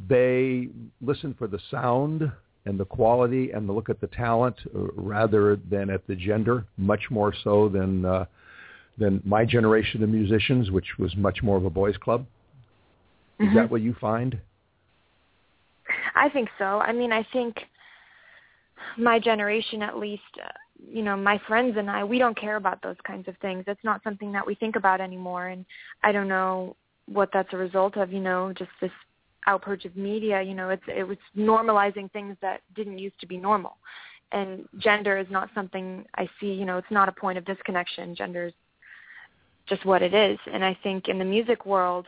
they listen for the sound and the quality and the look at the talent uh, rather than at the gender, much more so than uh, than my generation of musicians, which was much more of a boys' club. Is mm-hmm. that what you find? I think so. I mean, I think my generation, at least, uh, you know, my friends and I, we don't care about those kinds of things. It's not something that we think about anymore. And I don't know what that's a result of, you know, just this outpurge of media. You know, it's it was normalizing things that didn't used to be normal. And gender is not something I see. You know, it's not a point of disconnection. Gender is just what it is. And I think in the music world,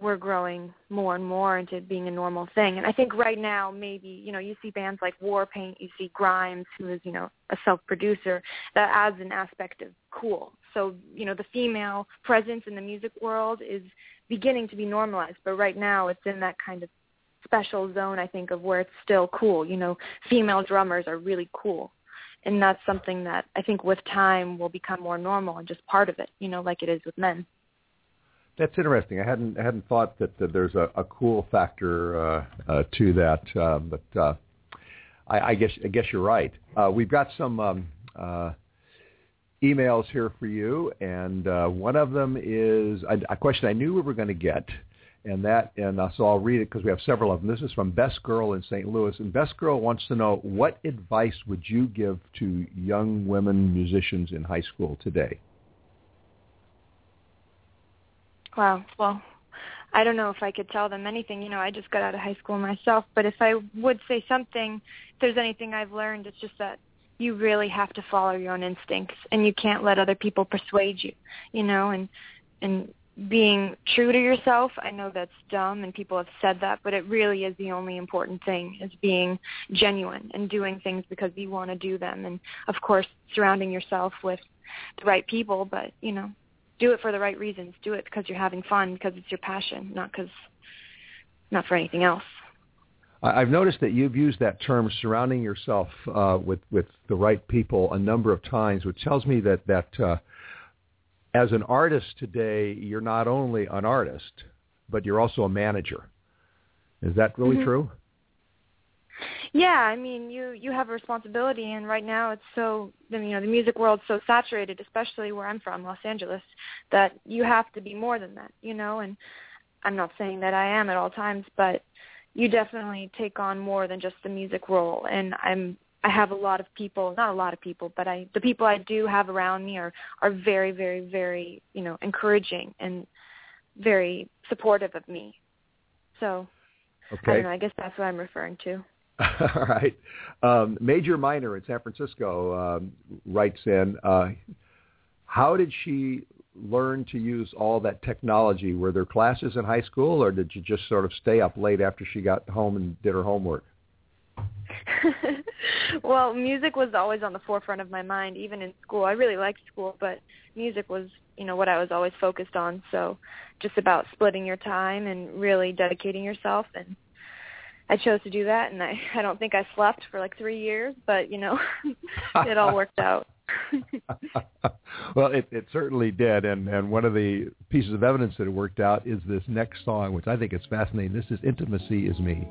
we're growing more and more into being a normal thing. And I think right now, maybe, you know, you see bands like Warpaint, you see Grimes, who is, you know, a self-producer, that adds an aspect of cool. So, you know, the female presence in the music world is beginning to be normalized, but right now it's in that kind of special zone, I think, of where it's still cool. You know, female drummers are really cool. And that's something that I think with time will become more normal and just part of it, you know, like it is with men. That's interesting. I hadn't I hadn't thought that, that there's a, a cool factor uh, uh, to that, uh, but uh, I, I guess I guess you're right. Uh, we've got some um, uh, emails here for you, and uh, one of them is a, a, question I knew we were going to get, and that, and uh, so I'll read it because we have several of them. This is from Best Girl in St. Louis, and Best Girl wants to know what advice would you give to young women musicians in high school today? Wow. Well, I don't know if I could tell them anything. You know, I just got out of high school myself, but if I would say something, if there's anything I've learned, it's just that you really have to follow your own instincts and you can't let other people persuade you you know and and being true to yourself i know that's dumb and people have said that but it really is the only important thing is being genuine and doing things because you want to do them and of course surrounding yourself with the right people but you know do it for the right reasons. Do it because you're having fun because it's your passion not because not for anything else I've noticed that you've used that term surrounding yourself uh, with with the right people a number of times, which tells me that that uh, as an artist today, you're not only an artist, but you're also a manager. Is that really mm-hmm. true? Yeah, I mean, you you have a responsibility, and right now it's so you know the music world's so saturated, especially where I'm from, Los Angeles, that you have to be more than that, you know. And I'm not saying that I am at all times, but you definitely take on more than just the music role and i'm i have a lot of people not a lot of people but i the people i do have around me are are very very very you know encouraging and very supportive of me so okay. i don't know i guess that's what i'm referring to *laughs* All right. Um, Major Minor in San Francisco um, writes in, uh, how did she learn to use all that technology? Were there classes in high school, or did you just sort of stay up late after she got home and did her homework? *laughs* well, music was always on the forefront of my mind, even in school. I really liked school, but music was, you know, what I was always focused on. So, just about splitting your time and really dedicating yourself and I chose to do that and I *laughs* I don't think I slept for like 3 years, but you know, *laughs* it all worked out. *laughs* well, it, it certainly did, and and one of the pieces of evidence that it worked out is this next song, which I think is fascinating. This is "Intimacy Is Me."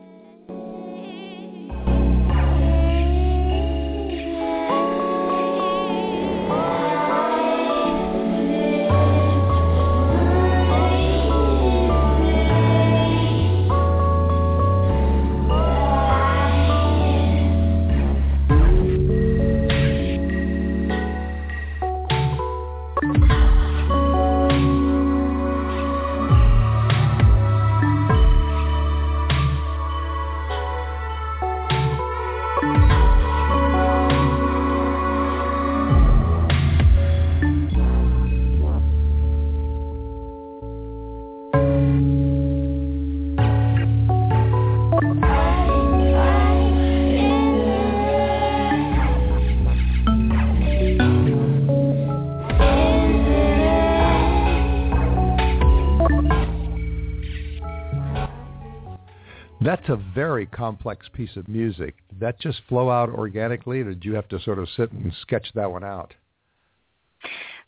That's a very complex piece of music. Did that just flow out organically, or did you have to sort of sit and sketch that one out?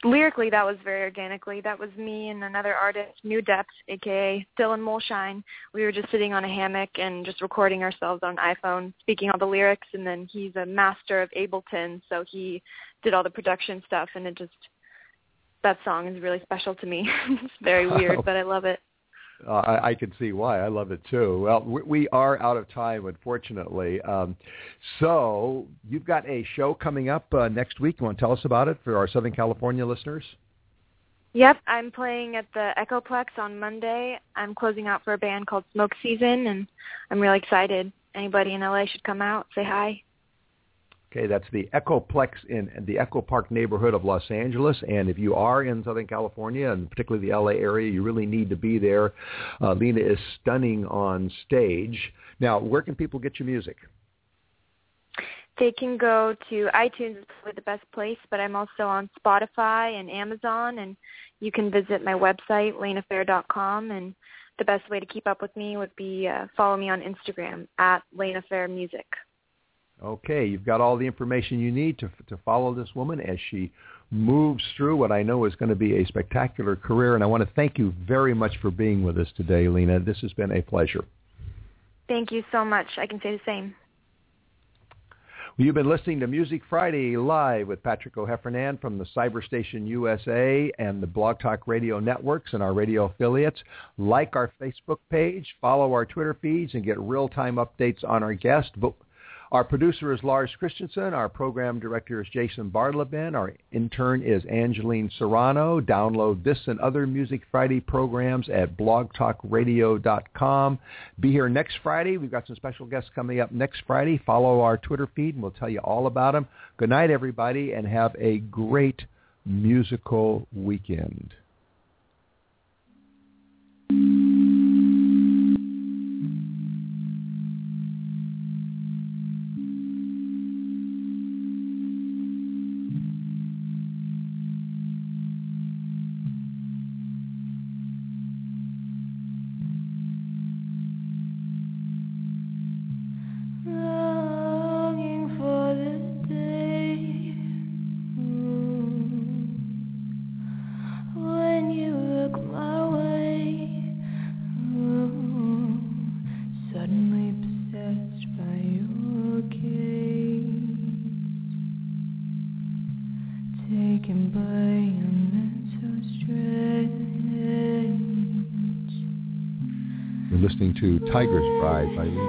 Lyrically, that was very organically. That was me and another artist, New Depth, aka Dylan Molshine. We were just sitting on a hammock and just recording ourselves on an iPhone, speaking all the lyrics. And then he's a master of Ableton, so he did all the production stuff. And it just that song is really special to me. *laughs* it's very weird, but I love it. Uh, I, I can see why. I love it too. Well, we, we are out of time, unfortunately. Um, so you've got a show coming up uh, next week. You want to tell us about it for our Southern California listeners? Yep, I'm playing at the Echoplex on Monday. I'm closing out for a band called Smoke Season, and I'm really excited. Anybody in LA should come out, say hi. Okay, that's the Echoplex in the Echo Park neighborhood of Los Angeles. And if you are in Southern California, and particularly the LA area, you really need to be there. Uh, Lena is stunning on stage. Now, where can people get your music? They can go to iTunes, is probably the best place, but I'm also on Spotify and Amazon, and you can visit my website, lenafayre.com, and the best way to keep up with me would be uh, follow me on Instagram at lenafayremusic. Okay, you've got all the information you need to to follow this woman as she moves through what I know is going to be a spectacular career. And I want to thank you very much for being with us today, Lena. This has been a pleasure. Thank you so much. I can say the same. Well, you've been listening to Music Friday live with Patrick O'Heffernan from the Cyberstation USA and the Blog Talk Radio networks and our radio affiliates. Like our Facebook page, follow our Twitter feeds, and get real-time updates on our guests. Our producer is Lars Christensen. Our program director is Jason Bartleben. Our intern is Angeline Serrano. Download this and other Music Friday programs at blogtalkradio.com. Be here next Friday. We've got some special guests coming up next Friday. Follow our Twitter feed and we'll tell you all about them. Good night, everybody, and have a great musical weekend. Tiger's Bride by.